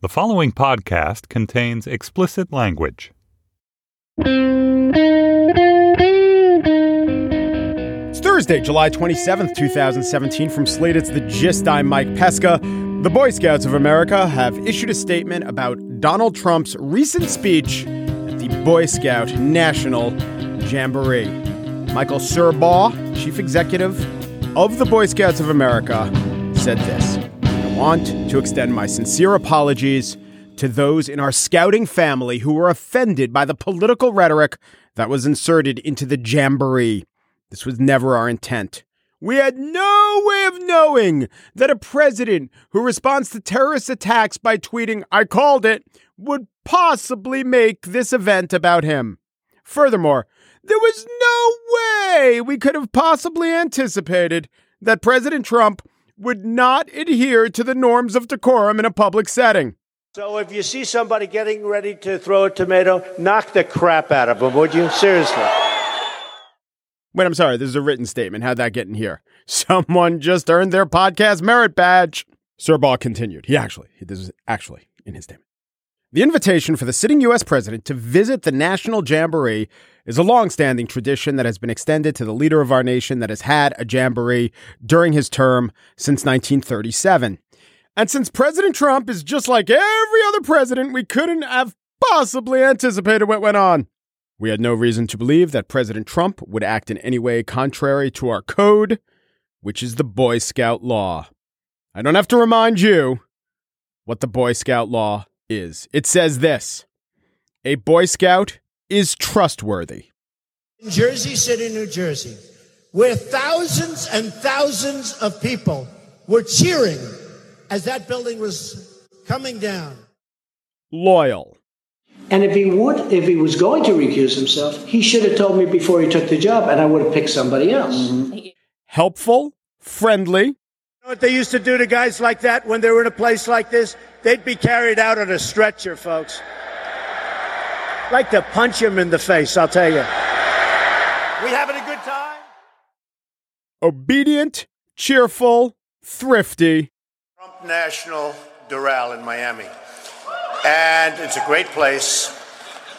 The following podcast contains explicit language. It's Thursday, July 27th, 2017. From Slate, it's The Gist. I'm Mike Pesca. The Boy Scouts of America have issued a statement about Donald Trump's recent speech at the Boy Scout National Jamboree. Michael Surbaugh, chief executive of the Boy Scouts of America, said this want to extend my sincere apologies to those in our scouting family who were offended by the political rhetoric that was inserted into the Jamboree. This was never our intent. We had no way of knowing that a president who responds to terrorist attacks by tweeting, I called it, would possibly make this event about him. Furthermore, there was no way we could have possibly anticipated that President Trump would not adhere to the norms of decorum in a public setting. So if you see somebody getting ready to throw a tomato, knock the crap out of them, would you? Seriously. Wait, I'm sorry. This is a written statement. How'd that get in here? Someone just earned their podcast merit badge. Surbaugh continued. He actually, this is actually in his statement. The invitation for the sitting U.S. president to visit the National Jamboree is a long-standing tradition that has been extended to the leader of our nation that has had a jamboree during his term since 1937. And since President Trump is just like every other president, we couldn't have possibly anticipated what went on. We had no reason to believe that President Trump would act in any way contrary to our code, which is the Boy Scout law. I don't have to remind you what the Boy Scout law is. It says this A Boy Scout is trustworthy. In Jersey City, New Jersey, where thousands and thousands of people were cheering as that building was coming down. Loyal. And if he would, if he was going to recuse himself, he should have told me before he took the job, and I would have picked somebody else. Mm-hmm. Helpful, friendly, You know what they used to do to guys like that when they were in a place like this? They'd be carried out on a stretcher, folks. Like to punch him in the face, I'll tell you. We having a good time? obedient, cheerful, thrifty. Trump National Doral in Miami. And it's a great place.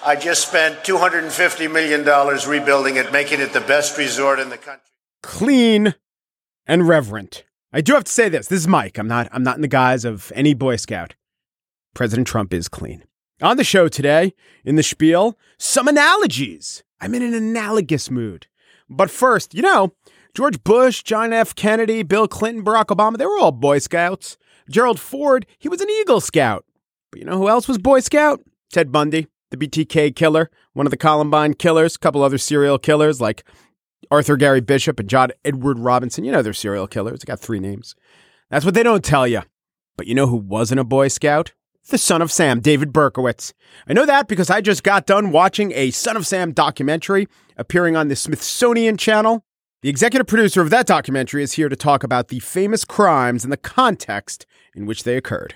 I just spent $250 million rebuilding it, making it the best resort in the country. clean and reverent. I do have to say this. This is Mike. I'm not I'm not in the guise of any Boy Scout. President Trump is clean. On the show today, in the spiel, some analogies. I'm in an analogous mood. But first, you know, George Bush, John F. Kennedy, Bill Clinton, Barack Obama, they were all Boy Scouts. Gerald Ford, he was an Eagle Scout. But you know who else was Boy Scout? Ted Bundy, the BTK killer, one of the Columbine killers, a couple other serial killers like Arthur Gary Bishop and John Edward Robinson. You know they're serial killers. They got three names. That's what they don't tell you. But you know who wasn't a Boy Scout? The Son of Sam, David Berkowitz. I know that because I just got done watching a Son of Sam documentary appearing on the Smithsonian Channel. The executive producer of that documentary is here to talk about the famous crimes and the context in which they occurred.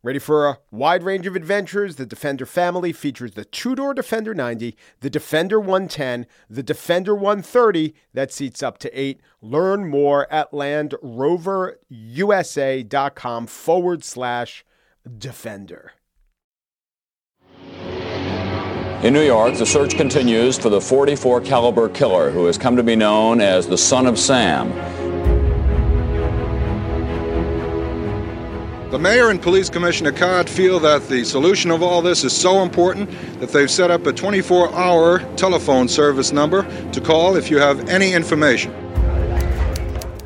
Ready for a wide range of adventures? The Defender family features the two door Defender 90, the Defender 110, the Defender 130 that seats up to eight. Learn more at LandRoverUSA.com forward slash Defender. In New York, the search continues for the 44 caliber killer who has come to be known as the Son of Sam. The mayor and police commissioner Codd feel that the solution of all this is so important that they've set up a 24 hour telephone service number to call if you have any information.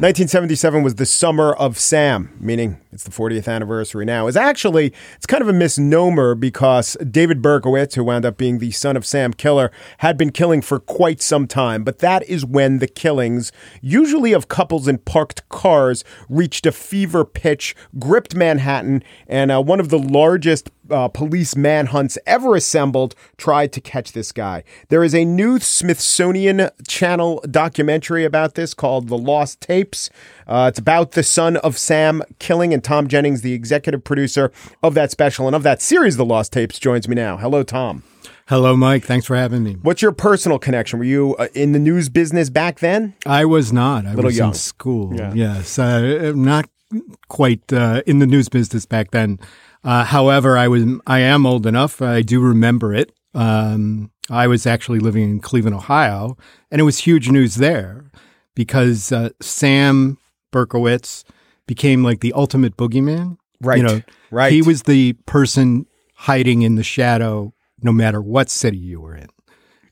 1977 was the summer of Sam, meaning it's the 40th anniversary now. Is actually it's kind of a misnomer because David Berkowitz, who wound up being the son of Sam killer, had been killing for quite some time. But that is when the killings, usually of couples in parked cars, reached a fever pitch, gripped Manhattan, and uh, one of the largest uh, police manhunts ever assembled tried to catch this guy. There is a new Smithsonian Channel documentary about this called The Lost Tapes. Uh, it's about the son of Sam killing, and Tom Jennings, the executive producer of that special and of that series, The Lost Tapes, joins me now. Hello, Tom. Hello, Mike. Thanks for having me. What's your personal connection? Were you uh, in the news business back then? I was not. I Little was young. in school. Yeah. Yes, uh, not quite uh, in the news business back then. Uh, however, I was. I am old enough. I do remember it. Um, I was actually living in Cleveland, Ohio, and it was huge news there because uh, Sam Berkowitz became like the ultimate boogeyman. Right. You know, Right. He was the person hiding in the shadow, no matter what city you were in,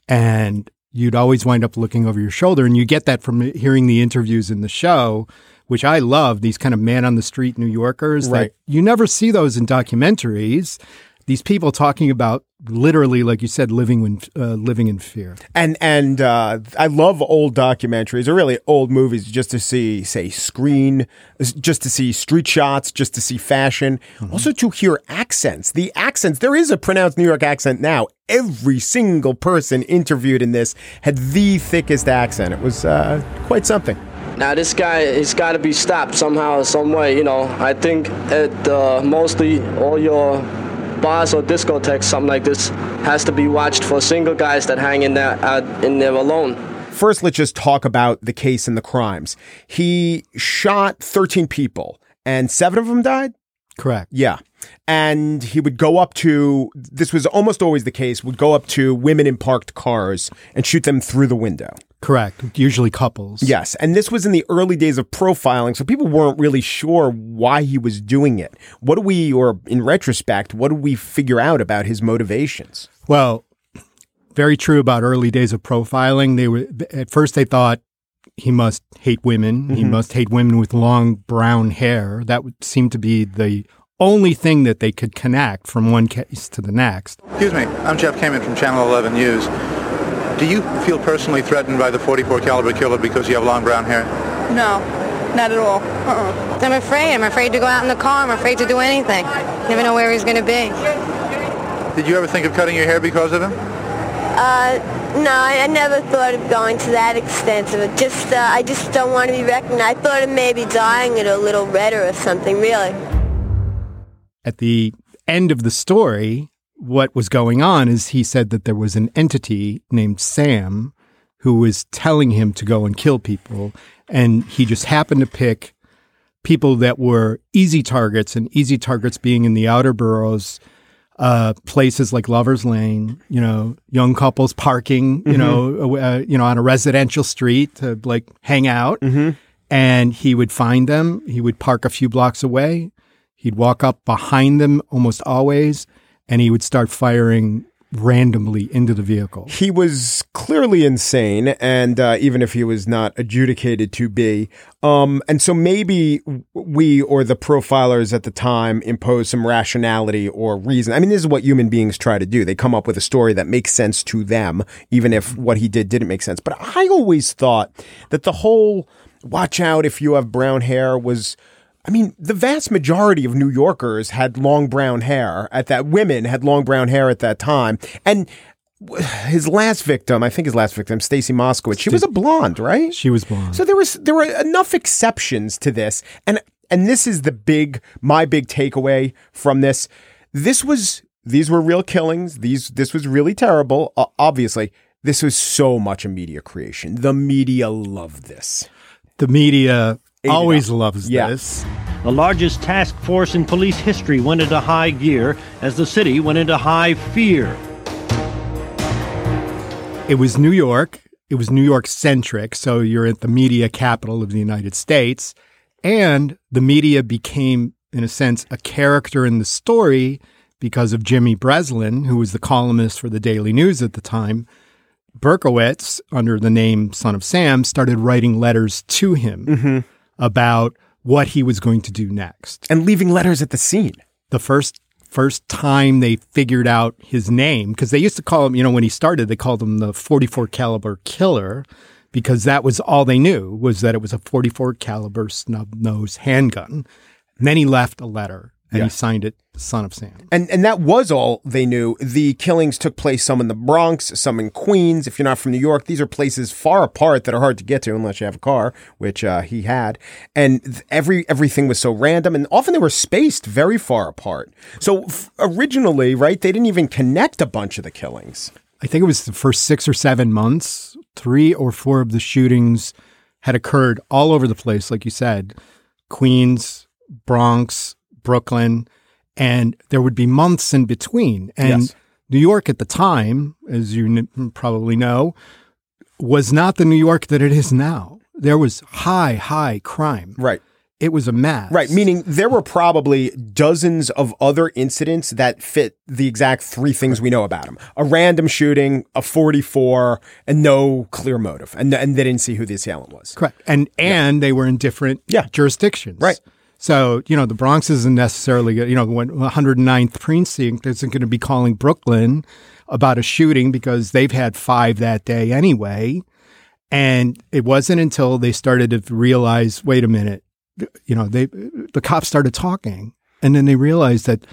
and you'd always wind up looking over your shoulder, and you get that from hearing the interviews in the show. Which I love, these kind of man on the street New Yorkers. that Right. you never see those in documentaries. These people talking about literally, like you said, living in uh, living in fear. And and uh, I love old documentaries or really old movies just to see, say, screen, just to see street shots, just to see fashion, also to hear accents. The accents. There is a pronounced New York accent now. Every single person interviewed in this had the thickest accent. It was uh, quite something. Now this guy he's got to be stopped somehow, some way. You know, I think at uh, mostly all your bars or discotheques, something like this, has to be watched for single guys that hang in there out in there alone. First, let's just talk about the case and the crimes. He shot 13 people, and seven of them died. Correct. Yeah. And he would go up to, this was almost always the case, would go up to women in parked cars and shoot them through the window. Correct. Usually couples. Yes. And this was in the early days of profiling, so people weren't really sure why he was doing it. What do we, or in retrospect, what do we figure out about his motivations? Well, very true about early days of profiling. They were at first they thought he must hate women. He Mm-hmm. must hate women with long brown hair. That would seem to be the only thing that they could connect from one case to the next. Excuse me, I'm Jeff Kamen from Channel 11 News. Do you feel personally threatened by the 44 caliber killer because you have long brown hair? No, not at all. Uh-uh. I'm afraid. I'm afraid to go out in the car. I'm afraid to do anything. Never know where he's going to be. Did you ever think of cutting your hair because of him? Uh, no, I, I never thought of going to that extent of it. Just, uh, I just don't want to be recognized. I thought of maybe dyeing it a little redder or something, really. At the end of the story, what was going on is he said that there was an entity named Sam who was telling him to go and kill people. And he just happened to pick people that were easy targets, and easy targets being in the outer boroughs, uh, places like Lovers Lane, you know, young couples parking, you know, uh, you know, on a residential street to like hang out. And he would find them. He would park a few blocks away. He'd walk up behind them almost always, and he would start firing randomly into the vehicle. He was clearly insane, and uh, even if he was not adjudicated to be. Um, and so maybe we or the profilers at the time impose some rationality or reason. I mean, this is what human beings try to do. They come up with a story that makes sense to them, even if what he did didn't make sense. But I always thought that the whole watch out if you have brown hair was I mean, the vast majority of New Yorkers had long brown hair at that. Women had long brown hair at that time, and his last victim, I think his last victim, Stacy Moskowitz, she was a blonde, right? She was blonde. So there was there were enough exceptions to this, and and this is the big my big takeaway from this. This was these were real killings. These this was really terrible. Uh, obviously, this was so much a media creation. The media loved this. The media always loves Yeah. this. The largest task force in police history went into high gear as the city went into high fear. It was New York. It was New York centric. So you're at the media capital of the United States. And the media became, in a sense, a character in the story because of Jimmy Breslin, who was the columnist for the Daily News at the time. Berkowitz, under the name Son of Sam, started writing letters to him mm-hmm. About what he was going to do next. And leaving letters at the scene. The first first time they figured out his name because they used to call him, you know, when he started, they called him the 44 caliber killer because that was all they knew was that it was a 44 caliber snub nose handgun. And then he left a letter and Yeah. he signed it Son of Sam. And and that was all they knew. The killings took place some in the Bronx, some in Queens. If you're not from New York, these are places far apart that are hard to get to unless you have a car, which uh, he had. And every everything was so random, and often they were spaced very far apart. So f- originally, right, they didn't even connect a bunch of the killings. I think it was the first six or seven months, three or four of the shootings had occurred all over the place, like you said Queens, Bronx, Brooklyn, and there would be months in between. And Yes. New York at the time, as you kn- probably know, was not the New York that it is now. There was high, high crime. Right. It was a mess. Right, meaning there were probably dozens of other incidents that fit the exact three things we know about him: a random shooting, a 44, and no clear motive, and and they didn't see who the assailant was. Correct. And and they were in different jurisdictions. Right. So, you know, the Bronx isn't necessarily, you know, when 109th precinct isn't going to be calling Brooklyn about a shooting because they've had five that day anyway. And it wasn't until they started to realize, wait a minute, you know, they the cops started talking and then they realized that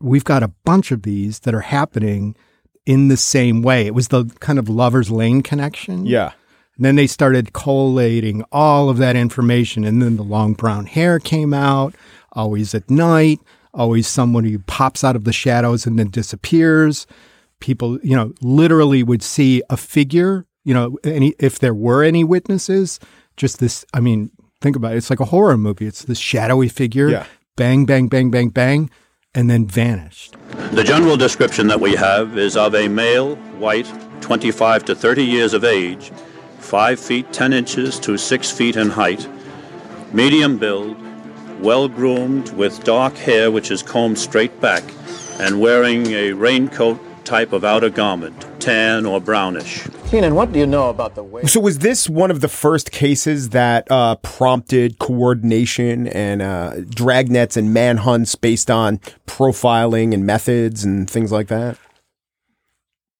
we've got a bunch of these that are happening in the same way. It was the kind of lover's lane connection. Yeah. And then they started collating all of that information. And then the long brown hair came out, always at night, always someone who pops out of the shadows and then disappears. People, you know, literally would see a figure, you know, any if there were any witnesses, just this, I mean, think about it. It's like a horror movie. It's this shadowy figure, Yeah. bang, bang, bang, bang, bang, and then vanished. The general description that we have is of a male, white, 25 to 30 years of age, 5 feet 10 inches to 6 feet in height, medium build, well groomed with dark hair which is combed straight back, and wearing a raincoat type of outer garment, tan or brownish. Keenan, what do you know about the way? So was this one of the first cases that uh, prompted coordination and uh, dragnets and manhunts based on profiling and methods and things like that?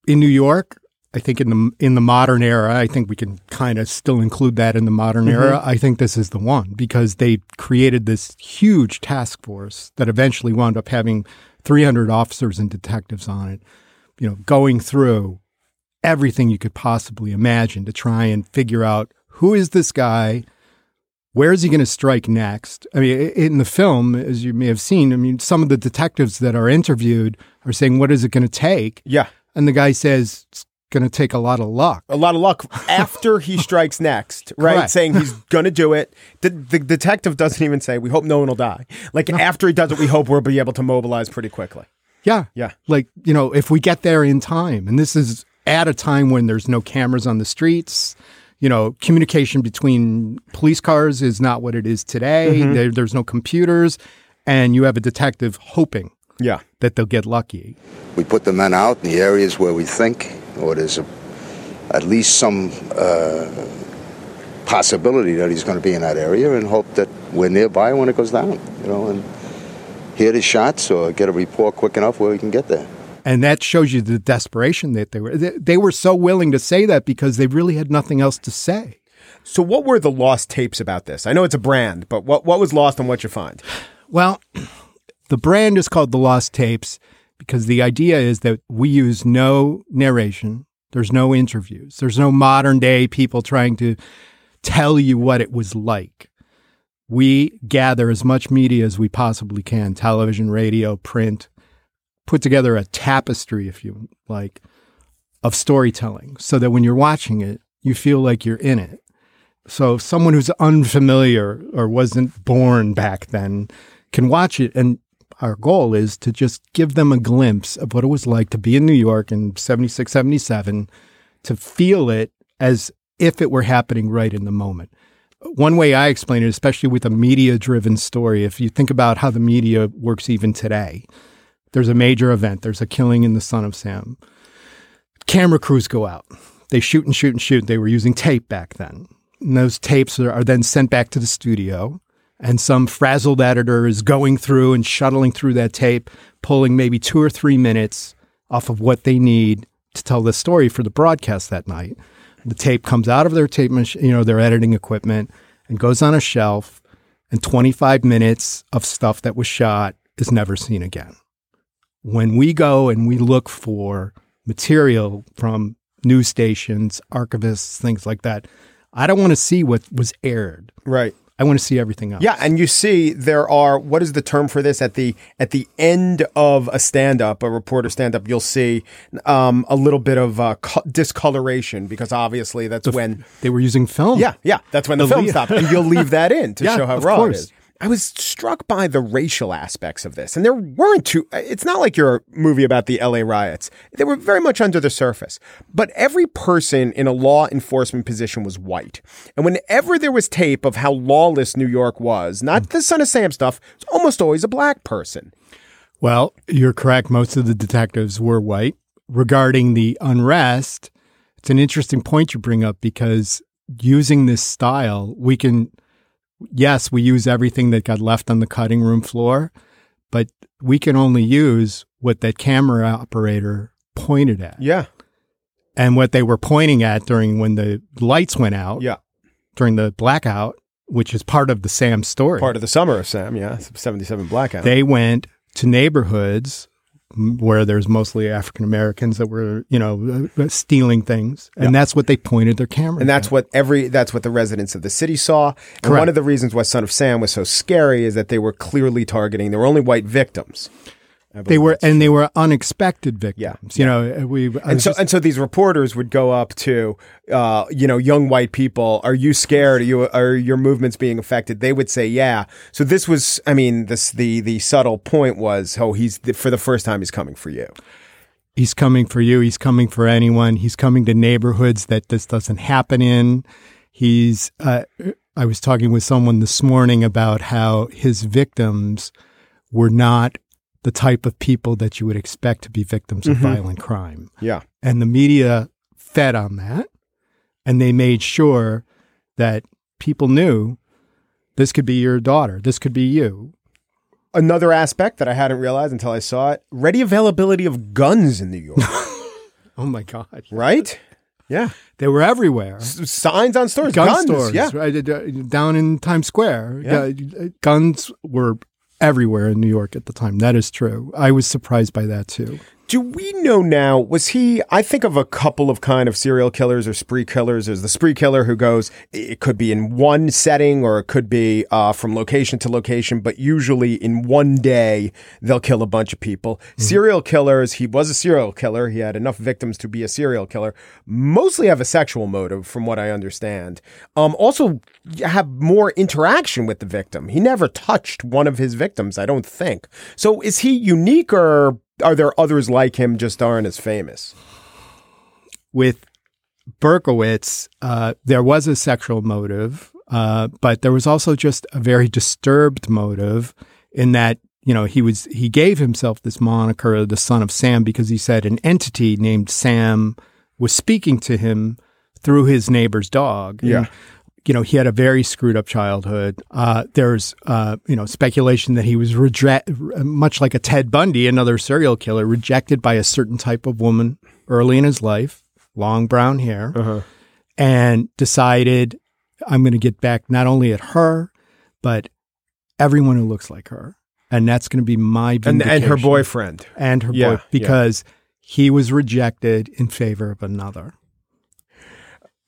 in New York, I think in the in the modern era, I think we can kind of still include that in the modern Mhm. era. I think this is the one because they created this huge task force that eventually wound up having 300 officers and detectives on it, you know, going through everything you could possibly imagine to try and figure out who is this guy, where is he going to strike next? I mean, in the film, as you may have seen, I mean, some of the detectives that are interviewed are saying, "What is it going to take?" Yeah. And the guy says going to take a lot of luck. A lot of luck after he strikes next, right? Correct. Saying he's going to do it. The, the detective doesn't even say, we hope no one will die. Like after he does it, we hope we'll be able to mobilize pretty quickly. Yeah. Yeah. Like, you know, if we get there in time, and this is at a time when there's no cameras on the streets, you know, communication between police cars is not what it is today. Mhm. There, there's no computers, and you have a detective hoping Yeah. that they'll get lucky. We put the men out in the areas where we think, or there's a, at least some uh, possibility that he's going to be in that area, and hope that we're nearby when it goes down. You know, and hear the shots or get a report quick enough where we can get there. And that shows you the desperation that they were. They, they were so willing to say that because they really had nothing else to say. So, what were the lost tapes about this? I know it's a brand, but what what was lost and what you find? Well, the brand is called the Lost Tapes because the idea is that we use no narration. There's no interviews. There's no modern day people trying to tell you what it was like. We gather as much media as we possibly can television, radio, print, put together a tapestry, if you like, of storytelling so that when you're watching it, you feel like you're in it. So someone who's unfamiliar or wasn't born back then can watch it. And our goal is to just give them a glimpse of what it was like to be in New York in 76, 77, to feel it as if it were happening right in the moment. One way I explain it, especially with a media driven story, if you think about how the media works even today, there's a major event, there's a killing in the Son of Sam. Camera crews go out. They shoot and shoot and shoot. They were using tape back then. And those tapes are, are then sent back to the studio. And some frazzled editor is going through and shuttling through that tape, pulling maybe two or three minutes off of what they need to tell the story for the broadcast that night. The tape comes out of their tape you know, their editing equipment and goes on a shelf. And 25 minutes of stuff that was shot is never seen again. When we go and we look for material from news stations, archivists, things like that, I don't want to see what was aired. Right. I want to see everything else. Yeah, and you see there are what is the term for this at the at the end of a stand up, a reporter stand up, you'll see um, a little bit of uh, co- discoloration because obviously that's The f- when they were using film. Yeah, yeah, that's when the, The film le- stopped, and you'll leave that in to Yeah, show how raw course. it is. I was struck by the racial aspects of this, and there weren't too. It's not like your movie about the L.A. riots; they were very much under the surface. But every person in a law enforcement position was white, and whenever there was tape of how lawless New York was, not the Son of Sam stuff, it's almost always a black person. Well, you're correct. Most of the detectives were white. Regarding the unrest, it's an interesting point you bring up because using this style, we can, yes, we use everything that got left on the cutting room floor, but we can only use what that camera operator pointed at. Yeah. And what they were pointing at during when the lights went out. Yeah. During the blackout, which is part of the Sam story. Part of the summer of Sam, yeah, seventy-seven blackout. They went to neighborhoods where there's mostly African Americans that were, you know, uh, stealing things, and Yeah. that's what they pointed their cameras. At. And that's what every that's what the residents of the city saw. And Correct. one of the reasons why Son of Sam was so scary is that they were clearly targeting. There were only white victims. They were, and they were unexpected victims. You know, uh, we and so just- and so these reporters would go up to uh, you know young white people are you scared are you are your movements being affected they would say yeah so this was i mean this the the subtle point was oh he's for the first time he's coming for you he's coming for you. He's coming for anyone. He's coming to neighborhoods that this doesn't happen in. He's. Uh, I was talking with someone this morning about how his victims were not the type of people that you would expect to be victims of Mhm. violent crime. Yeah. And the media fed on that, and they made sure that people knew this could be your daughter. This could be you. another aspect that i hadn't realized until i saw it ready availability of guns in new york Oh my God. right yeah They were everywhere. S- signs on stores gun guns stores, yeah right down in Times Square. Yeah. Guns were everywhere in New York at the time. That is true. I was surprised by that too. Do we know now? Was he? I think of a couple of kind of serial killers or spree killers. There's the spree killer who goes. It could be in one setting or it could be uh, from location to location, but usually in one day they'll kill a bunch of people. Serial killers. He was a serial killer. He had enough victims to be a serial killer. Mostly have a sexual motive, from what I understand. Um, also have more interaction with the victim. He never touched one of his victims. I don't think. So is he unique or? Are there others like him just aren't as famous? With Berkowitz, uh, there was a sexual motive, uh, but there was also just a very disturbed motive in that you know, he was he gave himself this moniker, the son of Sam, because he said an entity named Sam was speaking to him through his neighbor's dog. And, Yeah. You know, he had a very screwed up childhood. Uh, there's, uh, you know, speculation that he was reject, much like a Ted Bundy, another serial killer, rejected by a certain type of woman early in his life, long brown hair, Uh-huh. and decided, I'm going to get back not only at her, but everyone who looks like her. And that's going to be my And, and her boyfriend. and her Yeah, boy because he was rejected in favor of another.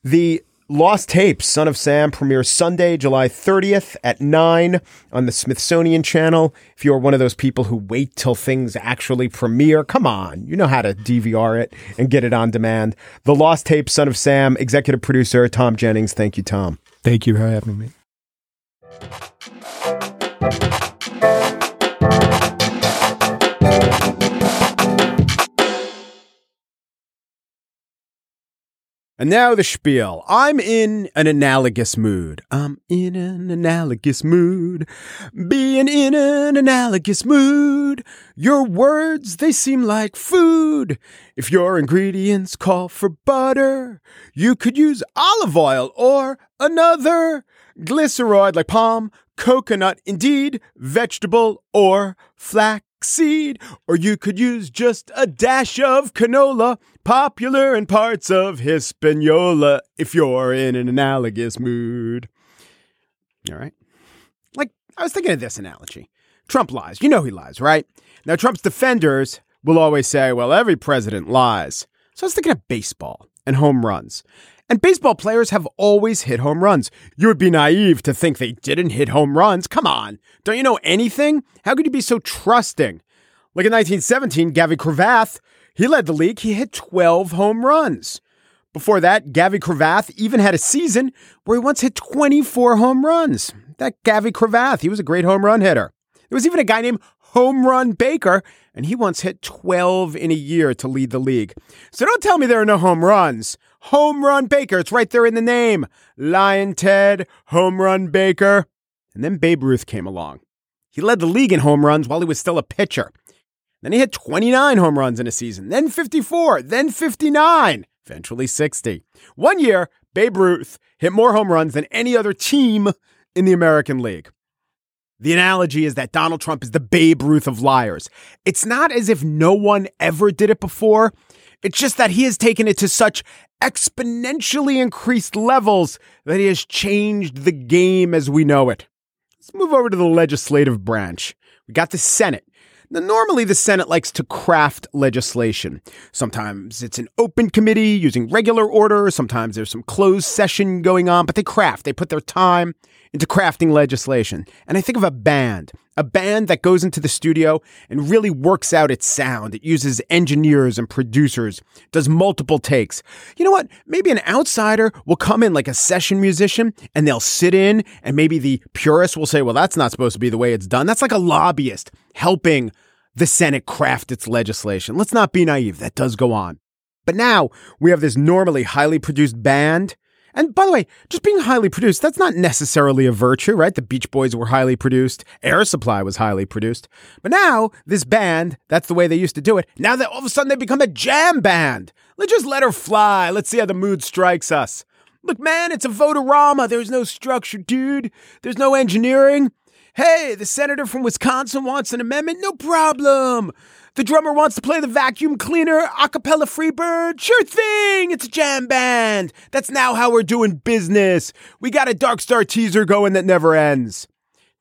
The Lost Tapes, Son of Sam, premieres Sunday, July 30th at 9 on the Smithsonian Channel. If you're one of those people who wait till things actually premiere, come on. You know how to DVR it and get it on demand. The Lost Tapes, Son of Sam, executive producer Tom Jennings. Thank you, Tom. Thank you for having me. And now the spiel. I'm in an analogous mood. I'm in an analogous mood. Being in an analogous mood. Your words, they seem like food. If your ingredients call for butter, you could use olive oil or another glyceroid like palm, coconut, indeed, vegetable or flaxseed. Or you could use just a dash of canola, popular in parts of Hispaniola if you're in an analogous mood. All right. Like, I was thinking of this analogy. Trump lies. You know he lies, right? Now, Trump's defenders will always say, well, every president lies. So I was thinking of baseball and home runs. And baseball players have always hit home runs. You would be naive to think they didn't hit home runs. Come on. Don't you know anything? How could you be so trusting? Like in 1917, Gavvy Cravath, he led the league. He hit 12 home runs. Before that, Gavvy Cravath even had a season where he once hit 24 home runs. That Gavvy Cravath, he was a great home run hitter. There was even a guy named Home Run Baker, and he once hit 12 in a year to lead the league. So don't tell me there are no home runs. Home Run Baker, it's right there in the name. Lion Ted, Home Run Baker. And then Babe Ruth came along. He led the league in home runs while he was still a pitcher. Then he hit 29 home runs in a season, then 54, then 59, eventually 60. One year, Babe Ruth hit more home runs than any other team in the American League. The analogy is that Donald Trump is the Babe Ruth of liars. It's not as if no one ever did it before. It's just that he has taken it to such exponentially increased levels that he has changed the game as we know it. Let's move over to the legislative branch. We got the Senate. Now, normally the Senate likes to craft legislation. Sometimes it's an open committee using regular order. Sometimes there's some closed session going on, but they craft. They put their time into crafting legislation. And I think of a band, a band that goes into the studio and really works out its sound. It uses engineers and producers, does multiple takes. You know what? Maybe an outsider will come in like a session musician and they'll sit in, and maybe the purist will say, well, that's not supposed to be the way it's done. That's like a lobbyist helping the Senate craft its legislation. Let's not be naive. That does go on. But now we have this normally highly produced band. And by the way, just being highly produced, that's not necessarily a virtue, right? The Beach Boys were highly produced. Air Supply was highly produced. But now, this band, that's the way they used to do it. Now that all of a sudden they become a jam band. Let's just let her fly. Let's see how the mood strikes us. Look, man, it's a votorama. There's no structure, dude. There's no engineering. Hey, the senator from Wisconsin wants an amendment? No problem. The drummer wants to play the vacuum cleaner, a cappella Freebird? Sure thing. It's a jam band. That's now how we're doing business. We got a Dark Star teaser going that never ends.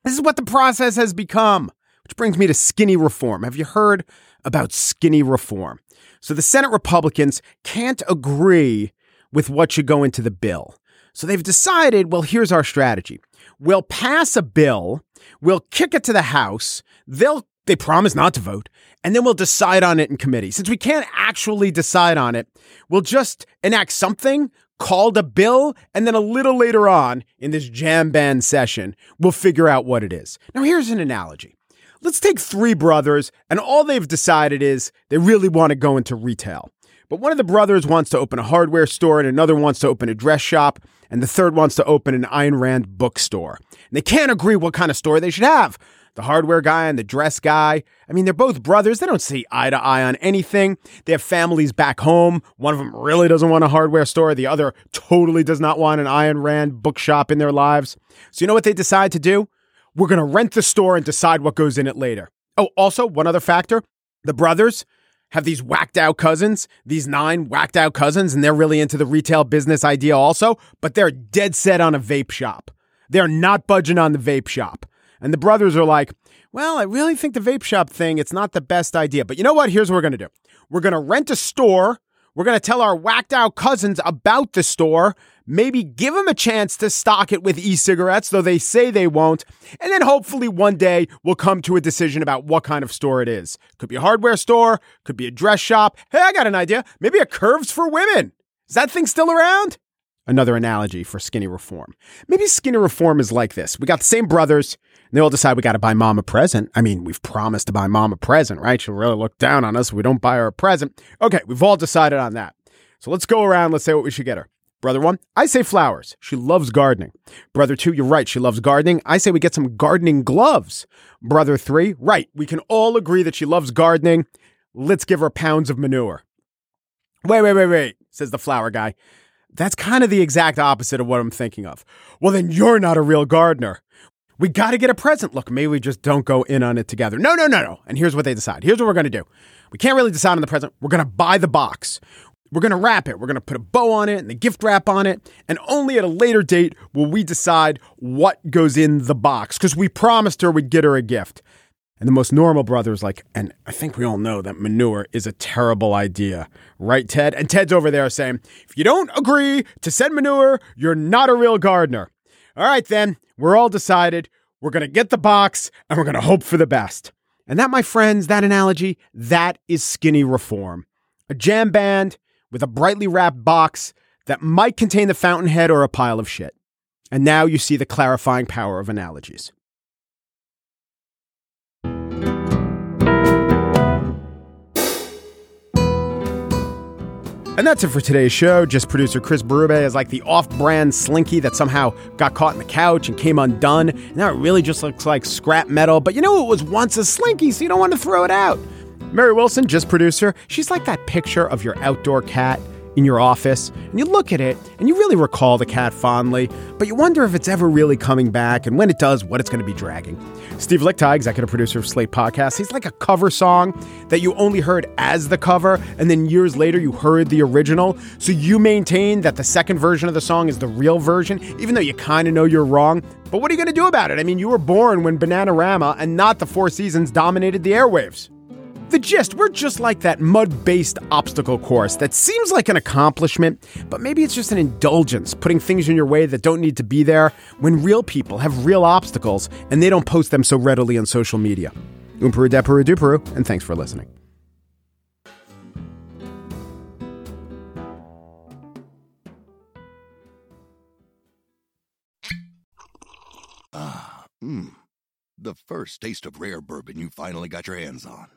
This is what the process has become. Which brings me to skinny reform. Have you heard about skinny reform? So the Senate Republicans can't agree with what should go into the bill. So they've decided, well, here's our strategy. We'll pass a bill, we'll kick it to the House, they'll they promise not to vote, and then we'll decide on it in committee. Since we can't actually decide on it, we'll just enact something called a bill, and then a little later on in this jam band session, we'll figure out what it is. Now, here's an analogy. Let's take three brothers, and all they've decided is they really want to go into retail. But one of the brothers wants to open a hardware store, and another wants to open a dress shop, and the third wants to open an Ayn Rand bookstore. And they can't agree what kind of store they should have. The hardware guy and the dress guy. I mean, they're both brothers. They don't see eye to eye on anything. They have families back home. One of them really doesn't want a hardware store. The other totally does not want an Ayn Rand bookshop in their lives. So, you know what they decide to do? We're going to rent the store and decide what goes in it later. Oh, also, one other factor the brothers have these whacked out cousins, these nine whacked out cousins, and they're really into the retail business idea also, but they're dead set on a vape shop. They're not budging on the vape shop. And the brothers are like, well, I really think the vape shop thing, it's not the best idea. But you know what? Here's what we're going to do. We're going to rent a store. We're going to tell our whacked out cousins about the store, maybe give them a chance to stock it with e cigarettes, though they say they won't. And then hopefully one day we'll come to a decision about what kind of store it is. Could be a hardware store, could be a dress shop. Hey, I got an idea. Maybe a Curves for Women. Is that thing still around? Another analogy for skinny reform. Maybe skinny reform is like this. We got the same brothers. And they all decide we got to buy mom a present. I mean, we've promised to buy mom a present, right? She'll really look down on us if we don't buy her a present. Okay, we've all decided on that. So let's go around. Let's say what we should get her. Brother one, I say flowers. She loves gardening. Brother two, you're right. She loves gardening. I say we get some gardening gloves. Brother three, right. We can all agree that she loves gardening. Let's give her pounds of manure. Wait, wait, wait, wait, says the flower guy. That's kind of the exact opposite of what I'm thinking of. Well, then you're not a real gardener we got to get a present. Look, maybe we just don't go in on it together. No, no, no, no. And here's what they decide. Here's what we're going to do. We can't really decide on the present. We're going to buy the box. We're going to wrap it. We're going to put a bow on it and the gift wrap on it. And only at a later date will we decide what goes in the box because we promised her we'd get her a gift. And the most normal brother is like, and I think we all know that manure is a terrible idea, right, Ted? And Ted's over there saying, if you don't agree to send manure, you're not a real gardener. All right, then, we're all decided. We're going to get the box and we're going to hope for the best. And that, my friends, that analogy, that is skinny reform. A jam band with a brightly wrapped box that might contain the fountainhead or a pile of shit. And now you see the clarifying power of analogies. And that's it for today's show. Gist producer Chris Berube is like the off brand slinky that somehow got caught in the couch and came undone. Now it really just looks like scrap metal. But you know, it was once a slinky, so you don't want to throw it out. Mary Wilson, Gist producer, she's like that picture of your outdoor cat in your office, and you look at it and you really recall the cat fondly, but you wonder if it's ever really coming back and when it does, what it's going to be dragging. Steve Lickteig, executive producer of Slate Podcast, he's like a cover song that you only heard as the cover, and then years later you heard the original. So you maintain that the second version of the song is the real version, even though you kind of know you're wrong. But what are you going to do about it? I mean, you were born when Bananarama and not the Four Seasons dominated the airwaves. The gist, we're just like that mud based obstacle course that seems like an accomplishment, but maybe it's just an indulgence, putting things in your way that don't need to be there when real people have real obstacles and they don't post them so readily on social media. Oomparu Deparu Duparu, and thanks for listening. Ah, mmm. The first taste of rare bourbon you finally got your hands on.